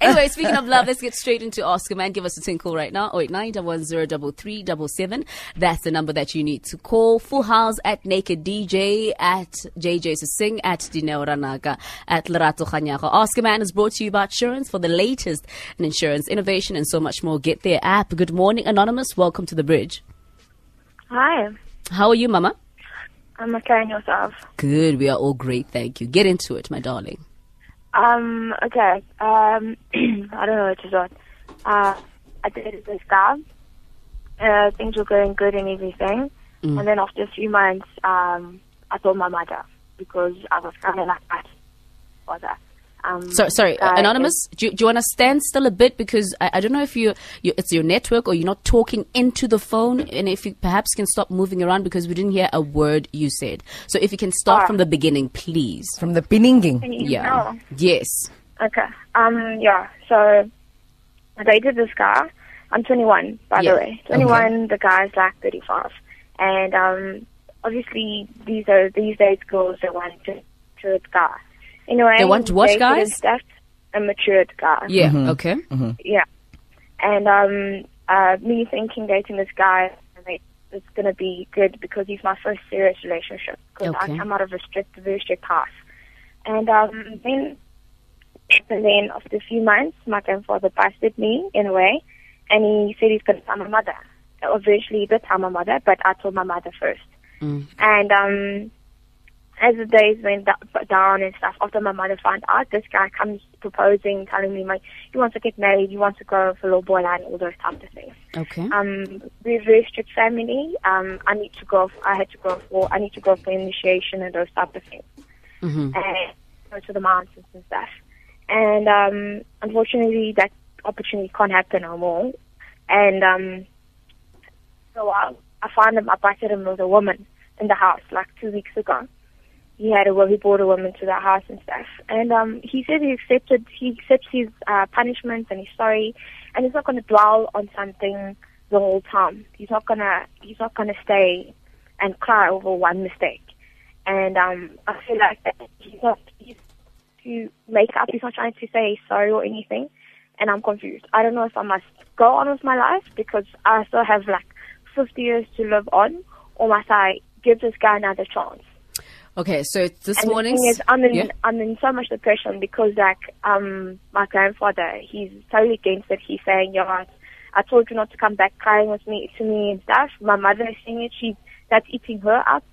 Anyway, speaking of love, let's get straight into Ask a Man. Give us a tinkle right now. 089 That's the number that you need to call. Full House at Naked DJ, at JJ Singh, at Dineo Ranaka, at Lerato Kganyago. Oscar Man is brought to you by Outsurance for the latest in insurance innovation and so much more. Get their app. Good morning, Anonymous. Welcome to the bridge. Hi, How are you, Mama? I'm okay and yourself. Good. We are all great. Thank you. Get into it, my darling. Um, okay. Um, I don't know what to start. Uh, I dated this guy. Uh, things were going good and everything. And then after a few months, um, I told my mother because I was kind of like that for that. Um, So, sorry, guy Anonymous, do you, do you want to stand still a bit? Because I, I don't know if you, you, it's your network or you're not talking into the phone. And if you perhaps can stop moving around because we didn't hear a word you said. So if you can start Ah. from the beginning, please. From the beginning. Can Yeah. know? Yes. Okay. Um. Yeah. So I dated this guy. I'm 21, by Yeah. the way. 21. The guy's like 35, and um, obviously these are these days girls that want to matured guy. Anyway, They want we what dated guys? and Stuff, a matured guy. Yeah. Okay. mhm Yeah. And um, uh, me thinking dating this guy, like, it's gonna be good because he's my first serious relationship. Because Okay. I come out of a strict, very strict house. And um, then, and then after a few months, my grandfather busted me in a way, and he said he's gonna tell my mother. Eventually, he did tell my mother, but I told my mother first. Mm. And um, as the days went down and stuff, after my mother found out, this guy comes proposing, telling me like he wants to get married, he wants to go a little boy and all those types of things. Okay. Um, we're a very strict family. Um, I need to go. I had to go for. I need to go for initiation and those type of things, hmm and go to the mountains and stuff. And um, unfortunately, that opportunity can't happen no more. And um, so I, I found him. I busted him with a woman in the house like two weeks ago. He had a wo- he brought a woman to the house and stuff. And um, he said he accepted he accepts his uh, punishment and he's sorry, and he's not going to dwell on something the whole time. He's not gonna he's not gonna stay and cry over one mistake. And um, I feel like he's not he's to make up. He's not trying to say sorry or anything. And I'm confused. I don't know if I must go on with my life because I still have like 50 years to live on, or must I give this guy another chance? Okay. So it's this And morning. the thing is, I'm in yeah. I'm in so much depression because like um my grandfather, he's totally against it. He's saying, "Yo, I, I told you not to come back crying with me to me and stuff." My mother is seeing it. She that's eating her up.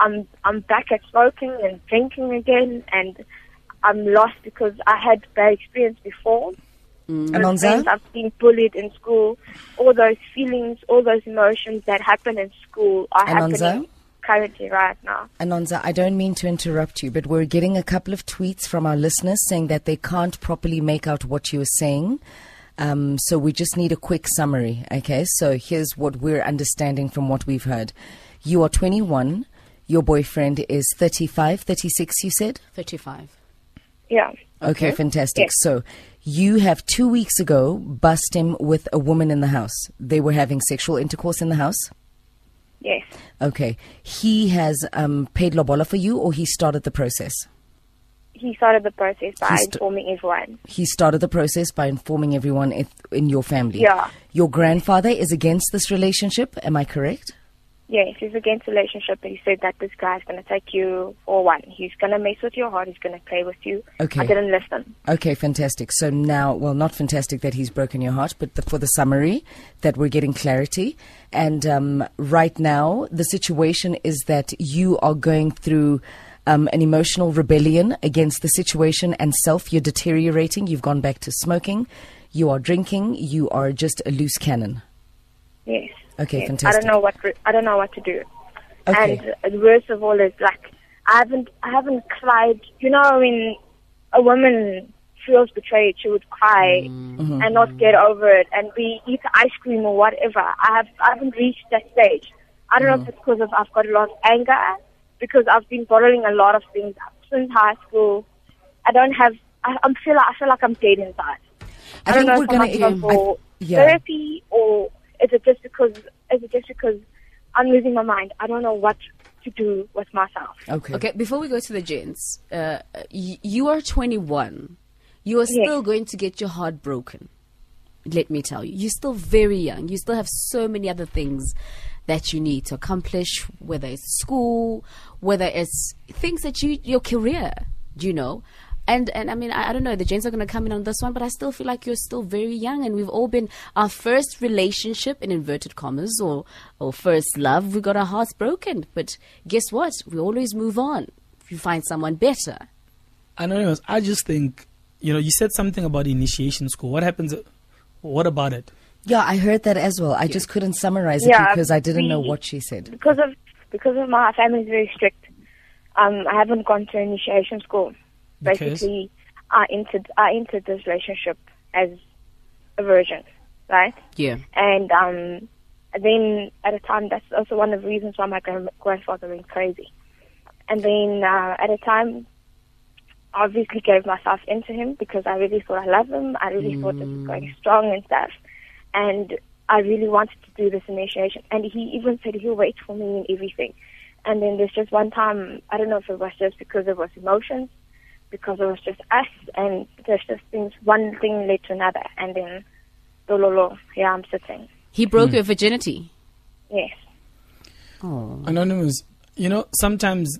I'm I'm back at smoking and drinking again, and I'm lost because I had bad experience before. With Anonza? friends, I've been bullied in school. All those feelings, all those emotions that happen in school are Anonza? happening currently right now. Anonza, I don't mean to interrupt you, but we're getting a couple of tweets from our listeners saying that they can't properly make out what you are saying. Um, so we just need a quick summary. Okay, so here's what we're understanding from what we've heard. You are 21. Your boyfriend is 35, 36, you said? Thirty-five. Yeah. Okay, Okay. fantastic. Yes. So you have two weeks ago bust him with a woman in the house. They were having sexual intercourse in the house. Yes. Okay. He has um, paid lobola for you, or he started the process? he started the process by st- informing everyone. He started the process by informing everyone if, in your family. Yeah. Your grandfather is against this relationship. Am I correct? Yes, he's against the relationship, he said that this guy's going to take you for one. He's going to mess with your heart. He's going to play with you. Okay. I didn't listen. Okay, fantastic. So now, well, not fantastic that he's broken your heart, but the, for the summary, that we're getting clarity. And um, right now, the situation is that you are going through um, an emotional rebellion against the situation and self. You're deteriorating. You've gone back to smoking. You are drinking. You are just a loose cannon. Yes. Okay, yes. fantastic. I don't know what re- I don't know what to do. Okay. And uh, the worst of all is like I haven't I haven't cried. You know when a woman feels betrayed, she would cry Mm-hmm. and not get over it, and we eat ice cream or whatever. I have I haven't reached that stage. I don't know Mm. if it's because of I've got a lot of anger because I've been bottling a lot of things up since high school. I don't have. I, I'm feel I feel like I'm dead inside. I I, don't know we're if I gonna- must go I- for yeah. therapy or is it just because is it just because I'm losing my mind? I don't know what to do with myself. Okay. Okay, before we go to the gents, uh, y- you are 21. you are Yes. still going to get your heart broken. Let me tell you, you're still very young. You still have so many other things that you need to accomplish, whether it's school, whether it's things that you, your career, you know. And, and I mean, I, I don't know, the gents are going to come in on this one, but I still feel like you're still very young and we've all been our first relationship in inverted commas or, or first love. We got our hearts broken. But guess what? We always move on. You find someone better. Anonymous, I just think, you know, you said something about initiation school. What happens? What about it? Yeah, I heard that as well. I just couldn't summarize it Yeah, because I didn't know what she said. because of because of my family is very strict. Um, I haven't gone to initiation school. Because? Basically, I entered I entered this relationship as a virgin, right? Yeah. And um, then at a time, that's also one of the reasons why my grand- grandfather went crazy. And then uh, at a time, I obviously gave myself into him because I really thought I loved him. I really thought this was going strong and stuff. And I really wanted to do this initiation. And he even said he'll wait for me and everything. And then there's just one time, I don't know if it was just because it was emotions, because it was just us, and there's just things, one thing led to another. And then, dololo, here I'm sitting. He broke hmm. your virginity. Yes. Oh. Anonymous, you know, sometimes,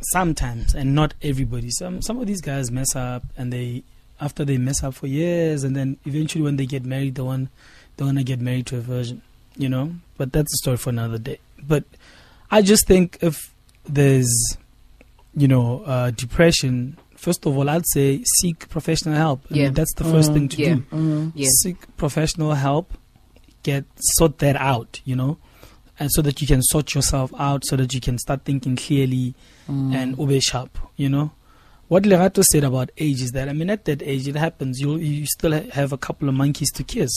sometimes, and not everybody. Some some of these guys mess up, and they after they mess up for years, and then eventually when they get married, they want they want to get married to a virgin, you know. But that's a story for another day. But I just think if there's, you know, uh, depression. First of all, I'd say seek professional help. I mean, Yeah. that's the first thing to Yeah. do Mm-hmm. Yeah. seek professional help get sort that out you know and so that you can sort yourself out so that you can start thinking clearly and ube sharp you know what Lerato said about age is that I mean at that age it happens you you still ha- have a couple of monkeys to kiss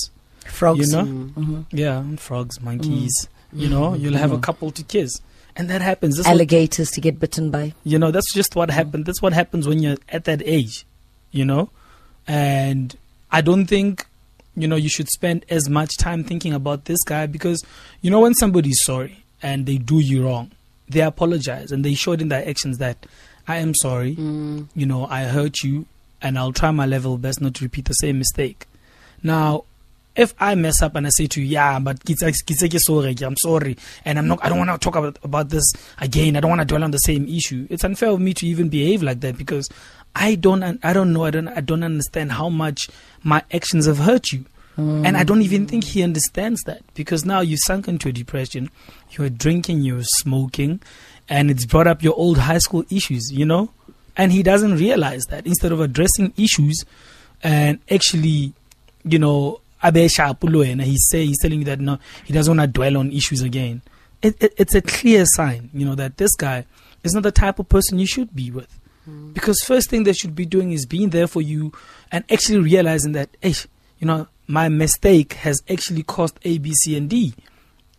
Frogs. you know Mhm. yeah frogs monkeys you know you'll have a couple to kiss and that happens That's what- Alligators to get bitten by. you know, that's just what happened. That's what happens when you're at that age, you know? And I don't think, you know, you should spend as much time thinking about this guy because, you know, when somebody's sorry and they do you wrong, they apologize and they showed in their actions that I am sorry, Mm. you know, I hurt you and I'll try my level best not to repeat the same mistake. Now, if I mess up and I say to you, yeah, but kitsa- kitsa sorry, I'm sorry, and I'm not, I don't want to talk about, about this again. I don't want to dwell on the same issue. It's unfair of me to even behave like that because I don't, I don't know, I don't, I don't understand how much my actions have hurt you. Mm. And I don't even think he understands that because now you sunk into a depression, you're drinking, you're smoking, and it's brought up your old high school issues, you know? And he doesn't realize that instead of addressing issues and actually, you know, abe sharp and he's say he's telling you that no, he doesn't want to dwell on issues again. It, it, it's a clear sign, you know, that this guy is not the type of person you should be with. Mm. Because first thing they should be doing is being there for you and actually realizing that, hey, you know, my mistake has actually caused A, B, C, and D.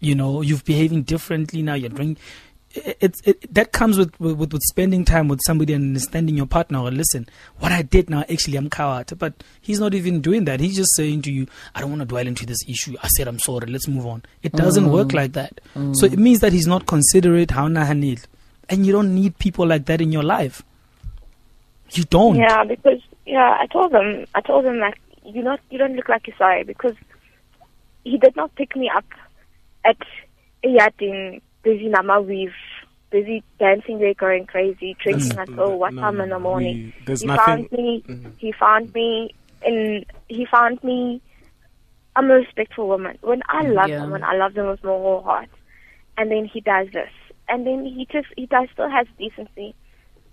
You know, you're behaving differently now. You're doing. It- It's it, that comes with, with with spending time with somebody and understanding your partner. Or listen, what I did now actually I'm coward, but he's not even doing that. He's just saying to you, I don't want to dwell into this issue. I said I'm sorry. Let's move on. It doesn't work mm. like that. Mm. So it means that he's not considerate. How nahanil, and you don't need people like that in your life. You don't. Yeah, because yeah, I told him, I told him like you not, you don't look like you're sorry because he did not pick me up at a yacht in busy Nama weave, busy dancing there, going crazy, drinking That's- until what no, time no, in the morning. we- he nothing- found me. Mhm. He found me, and he found me. I'm a respectful woman. When I love Yeah. someone, I love them with my whole heart. And then he does this, and then he just he does still has decency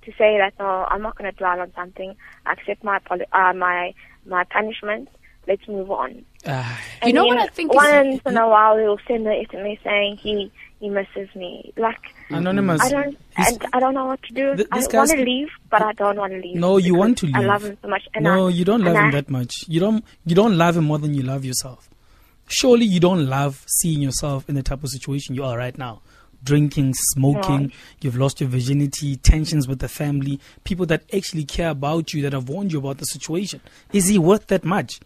to say that no, I'm not going to dwell on something. I accept my apolo- uh, my my punishment. Let's move on. Ah, You And know what I think is- Once in a while, he'll send an SMS saying he he misses me. Like anonymous. I don't and I don't know what to do. Th- I want to leave, but I don't want to leave. No, you want to leave. I love him so much. And no, I, you don't love him I- that much. You don't. You don't love him more than you love yourself. Surely you don't love seeing yourself in the type of situation you are right now. Drinking, smoking, No. you've lost your virginity, tensions with the family, people that actually care about you, that have warned you about the situation. Is he worth that much?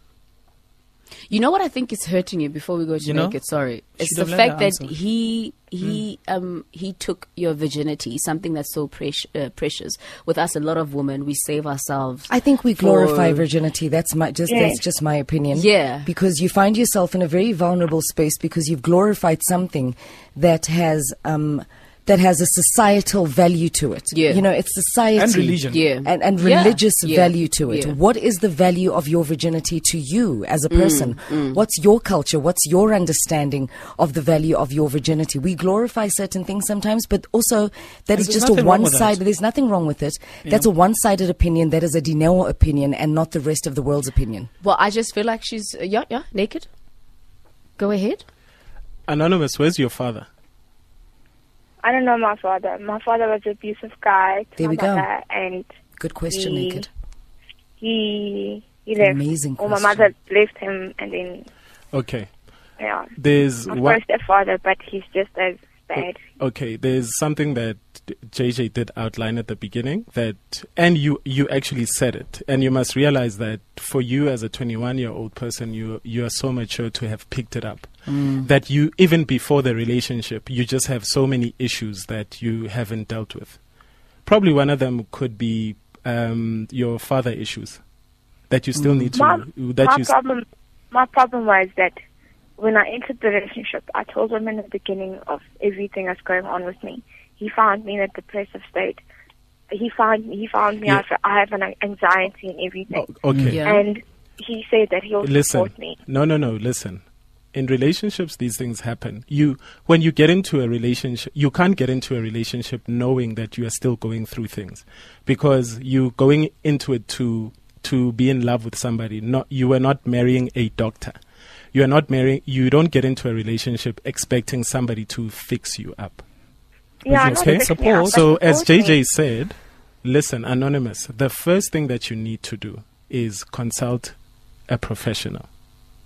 You know what I think is hurting you before we go to You know? naked. Sorry, it's Should the fact that answer. he he um he took your virginity, something that's so precious. Uh, precious. With us, a lot of women, we save ourselves. I think we glorify for- virginity. That's my just Yeah. that's just my opinion. Yeah. Because you find yourself in a very vulnerable space because you've glorified something that has um that has a societal value to it. Yeah. You know, it's society And religion. Yeah. and, and religious Yeah. value to it. Yeah. What is the value of your virginity to you as a Mm, person? What's your culture? What's your understanding of the value of your virginity? We glorify certain things sometimes, but also that And is just a one with that. sided there's nothing wrong with it. That's a one sided opinion. That is a Dineo opinion and not the rest of the world's opinion. Well, I just feel like she's uh, yeah yeah naked. Go ahead. Anonymous, where's your father? I don't know my father. My father was an abusive guy. to There my we go. mother, And Good question, he, Naked. He he left. Amazing Or my mother left him, and then Okay. yeah. There's My one. first stepfather, but he's just as bad. Okay, there's something that JJ did outline at the beginning that, and you you actually said it, and you must realize that for you as a 21 year old person, you you are so mature to have picked it up. That you even before the relationship, you just have so many issues that you haven't dealt with. Probably one of them could be um, your father issues that you still need to My, that my you s- problem, my problem was that when I entered the relationship, I told him in the beginning of everything that's going on with me. He found me in a depressive state. He found he found me Yeah. out. I have an anxiety and everything, Oh, okay. Yeah. and he said that he'll listen support me. no no no listen in relationships these things happen you when you get into a relationship you can't get into a relationship knowing that you are still going through things because you're going into it to to be in love with somebody not you are not marrying a doctor you are not marrying you don't get into a relationship expecting somebody to fix you up Yeah, I you know okay me so as jj said listen anonymous the first thing that you need to do is consult a professional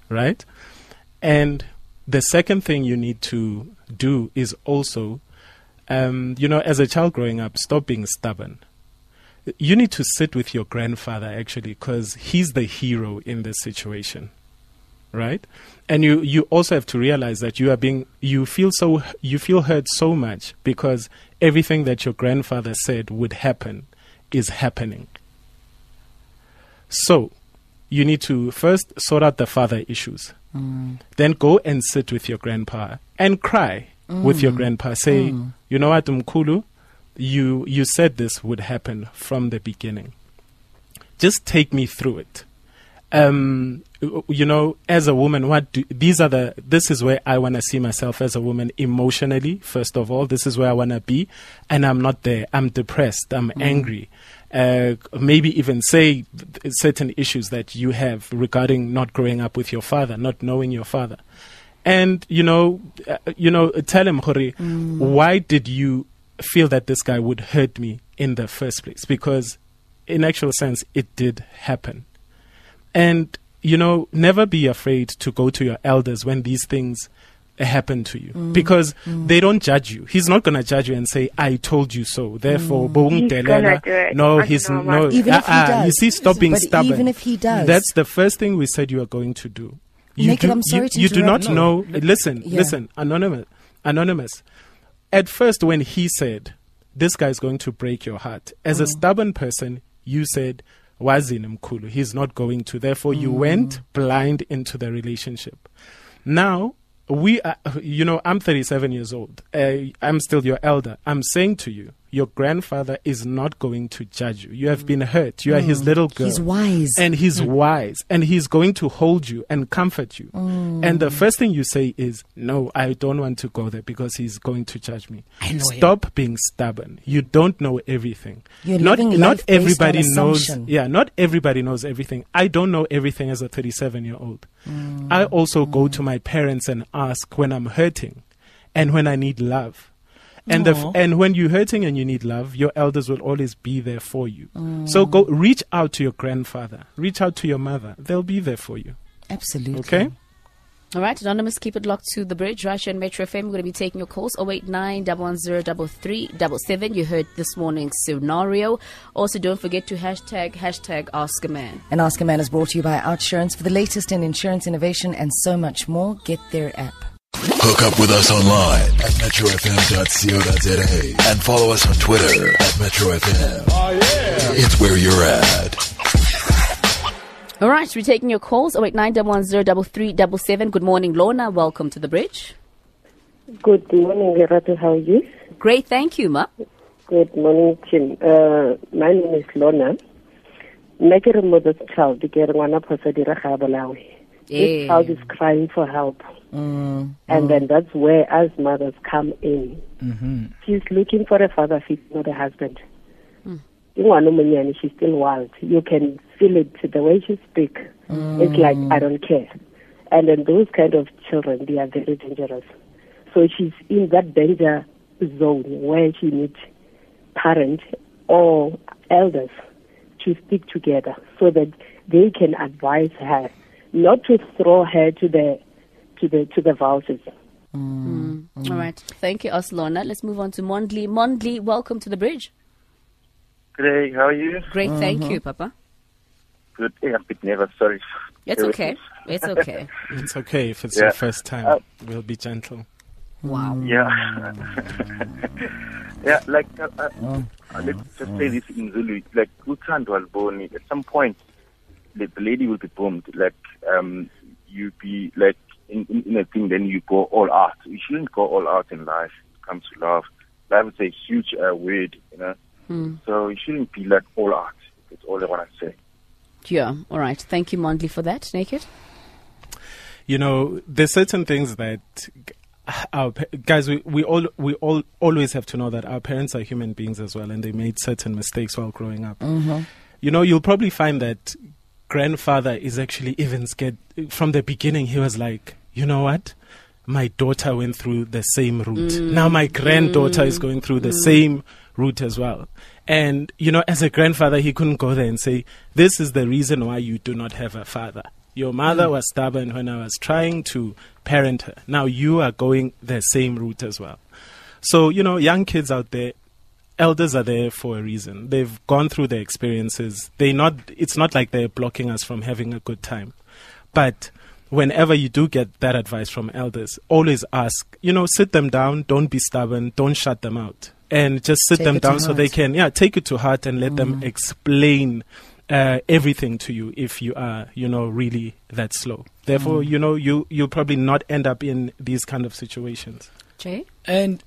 right? And the second thing you need to do is also um, you know as a child growing up stop being stubborn. You need to sit with your grandfather actually because he's the hero in this situation right? And you you also have to realize that you are being you feel so you feel hurt so much because everything that your grandfather said would happen is happening. So you need to first sort out the father issues. Mm. Then go and sit with your grandpa and cry with your mm. grandpa. Say mm. you know what mkulu you you said this would happen from the beginning. Just take me through it. Um you know as a woman what do, these are the this is where i want to see myself as a woman emotionally first of all. This is where i want to be. And i'm not there. I'm depressed. I'm angry. Uh, maybe even say th- certain issues that you have regarding not growing up with your father not knowing your father. And you know uh, you know tell him Hori, why did you feel that this guy would hurt me in the first place? Because in actual sense it did happen. And you know never be afraid to go to your elders when these things happen to you mm-hmm. because mm-hmm. they don't judge you he's not going to judge you and say i told you so therefore mm. He's gonna do it. no he's no why. Even if he uh-uh, you does. see stop being But stubborn even if he does. that's the first thing we said you are going to do you Naked, do, I'm sorry you, to you do not interrupt. know listen Yeah. listen anonymous anonymous at first when he said this guy is going to break your heart as Mm. a mm-hmm. stubborn person you said wazin mkulu he's not going to. Therefore you Mm. went blind into the relationship. Now we are, you know i'm 37 years old. Uh, i'm still your elder. I'm saying to you your grandfather is not going to judge you. You have been hurt. You are his little girl. Mm. He's wise. and he's wise. And he's going to hold you and comfort you. And Mm. the first thing you say is no i don't want to go there because he's going to judge me. I know him. stop being stubborn. You don't know everything. You're not not everybody knows yeah not everybody knows everything. I don't know everything as a 37 year old Mm. i also go to my parents and ask when i'm hurting and when i need love and the f- and when you're hurting and you need love, your elders will always be there for you. Mm. So go reach out to your grandfather, reach out to your mother. They'll be there for you. Absolutely. Okay? All right, Anonymous, keep it locked to the bridge. Russia and Metro FM, we're going to be taking your calls 089 110 You heard this morning's scenario. Also, don't forget to hashtag, hashtag Ask a Man. And Ask a Man is brought to you by Outsurance. For the latest in insurance innovation and so much more, get their app. Hook up with us online at metrofm.co.za and follow us on Twitter at metrofm. Oh, yeah. It's where you're at. All right, we're taking your calls. 089 Good morning, Lorna. Welcome to the bridge. Good morning, Lerato. How are you? Great, thank you, Ma. Good morning, Tim. Uh, my name is Lorna. nna ke re mother's child ke re ngwana phosa dira ga bolawe this child is crying for help mm, and mm. then that's where as mothers come in mm-hmm. she's looking for a father figure not a husband mm. she's still wild you can feel it the way she speaks. Mm. It's like I don't care. And then those kind of children, they are very dangerous. So she's in that danger zone where she needs parents or elders to speak together so that they can advise her, not to throw her to the to the to the vultures. Mm. Mm. All right. Thank you, Oslona. Let's move on to Mondli. Mondli, welcome to the bridge. Great. How are you? Great. Thank mm-hmm. you, Papa good. I'm a bit nervous. Sorry. It's okay. It's okay. it's okay if it's yeah. your first time. Uh, we'll be gentle. Wow. Yeah. yeah, like, uh, uh, oh. let's just say this in Zulu. Like, uthando aliboni. At some point, the, the lady will be boomed. Like, um, you be like in, in, in a thing, then you go all out. You shouldn't go all out in life. It comes to love. Love is a huge uh, word, you know. Hmm. So you shouldn't be like all out. That's all I want to say. Yeah. All right. Thank you, Mondli, for that. Naked. You know, there's certain things that our guys we, we all we all always have to know that our parents are human beings as well and they made certain mistakes while growing up mm-hmm. you know you'll probably find that grandfather is actually even scared from the beginning he was like you know what my daughter went through the same route mm. now my granddaughter mm. is going through the mm. same route as well and, you know, as a grandfather, he couldn't go there and say, This is the reason why you do not have a father. Your mother mm. was stubborn when I was trying to parent her. Now you are going the same route as well. So, you know, young kids out there, elders are there for a reason. They've gone through their experiences. They not it's not like they're blocking us from having a good time. But whenever you do get that advice from elders, always ask, you know, sit them down, don't be stubborn, don't shut them out and just sit take them down so they can yeah take it to heart and let mm. them explain uh, everything to you if you are you know really that slow therefore mm. you know you you'll probably not end up in these kind of situations jay and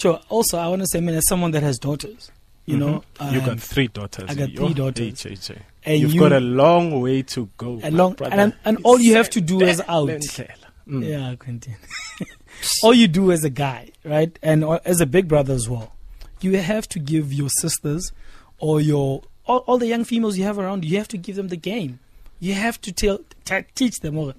sure also i want to say I mean as someone that has daughters you mm-hmm. know um, you got three daughters i got three daughters HHA. and you've you, got a long way to go a long and, and all you have to do is out mm. yeah Quentin all you do as a guy, right, and as a big brother as well, you have to give your sisters or your all, all the young females you have around you, have to give them the game. You have to tell, t- teach them. All.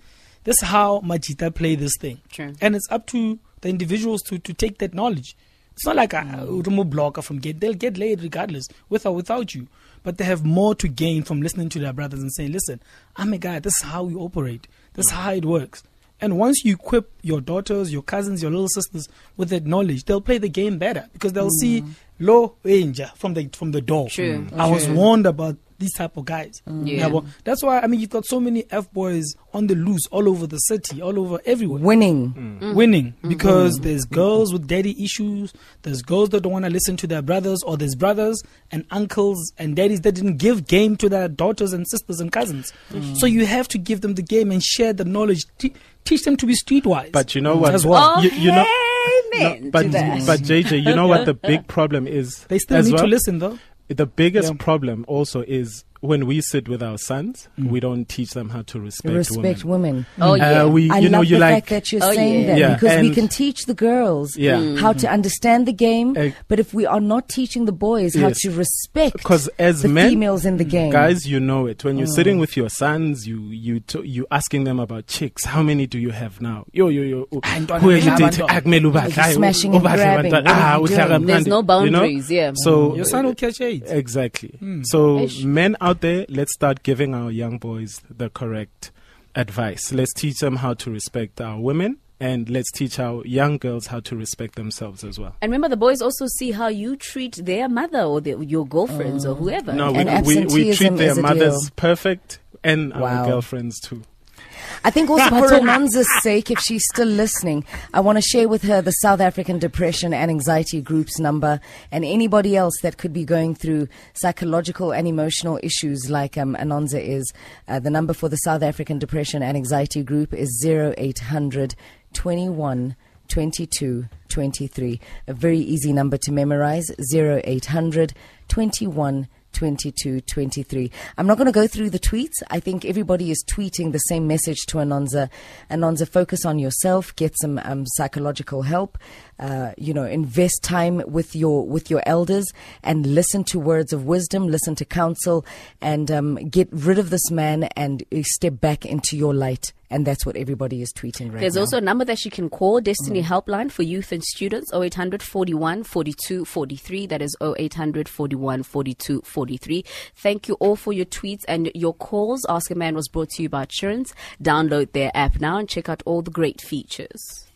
This is how Majita play this thing, True. and it's up to the individuals to, to take that knowledge. It's not like uh, hmm. a remove blocker from get. They'll get laid regardless, with or without you. But they have more to gain from listening to their brothers and saying, "Listen, I'm a guy. This is how we operate. This is hmm. how it works." And once you equip your daughters, your cousins, your little sisters with that knowledge, they'll play the game better because they'll mm. see hmm. low danger from the from the door. True. I was warned about these type of guys. Mm. Yeah. well, that's why I mean you've got so many f boys on the loose all over the city, all over everywhere, winning, mm. winning mm-hmm. because mm. there's girls with daddy issues, there's girls that don't want to listen to their brothers, or there's brothers and uncles and daddies that didn't give game to their daughters and sisters and cousins. Mm. So you have to give them the game and share the knowledge. T- teach them to be streetwise. But you know what? As well. Oh, you, you know. No, but but JJ, you know what the big problem is? They still need well? to listen though. The biggest yeah. problem also is when we sit with our sons, mm. we don't teach them how to respect, respect women. women. Oh yeah, uh, we, I love know, you the like, fact that you're oh, saying yeah. that yeah. because and we can teach the girls yeah. mm. how to understand the game, uh, but if we are not teaching the boys yes. how to respect because as the men, females in the game, guys, you know it. When you're Mm. sitting with your sons, you you t- you asking them about chicks. How many do you have now? Yo yo yo. oh, Who have you dated? Akumele ubahle. Like smashing and grabbing. bantwana. What are Ah, you uhlaka doing? There's mnandi. no You know? boundaries, yeah. So Your son will catch AIDS. Exactly. So men out there, let's start giving our young boys the correct advice. Let's teach them how to respect our women and let's teach our young girls how to respect themselves as well. And remember, the boys also see how you treat their mother or the, your girlfriends or oh. whoever. No, we, And we, we treat their mothers deal. perfect and Wow. our girlfriends too. I think also for Ananza's sake, if she's still listening, I want to share with her the South African Depression and Anxiety Group's number and anybody else that could be going through psychological and emotional issues like um, Ananza is. Uh, the number for the South African Depression and Anxiety Group is 0800 21 22 23. A very easy number to memorize 0800 21 22 23. I'm not going to go through the tweets. I think everybody is tweeting the same message to Anonza. Anonza, focus on yourself, get some um, psychological help. Uh, you know, invest time with your with your elders and listen to words of wisdom, listen to counsel, and um, get rid of this man and uh, step back into your light. And that's what everybody is tweeting right now. There's now. also a number that you can call, Destiny mm. Helpline for youth and students, 0800 41 42 43. That is 0800 41 42 43. Thank you all for your tweets and your calls. Ask a Man was brought to you by Outsurance. Download their app now and check out all the great features.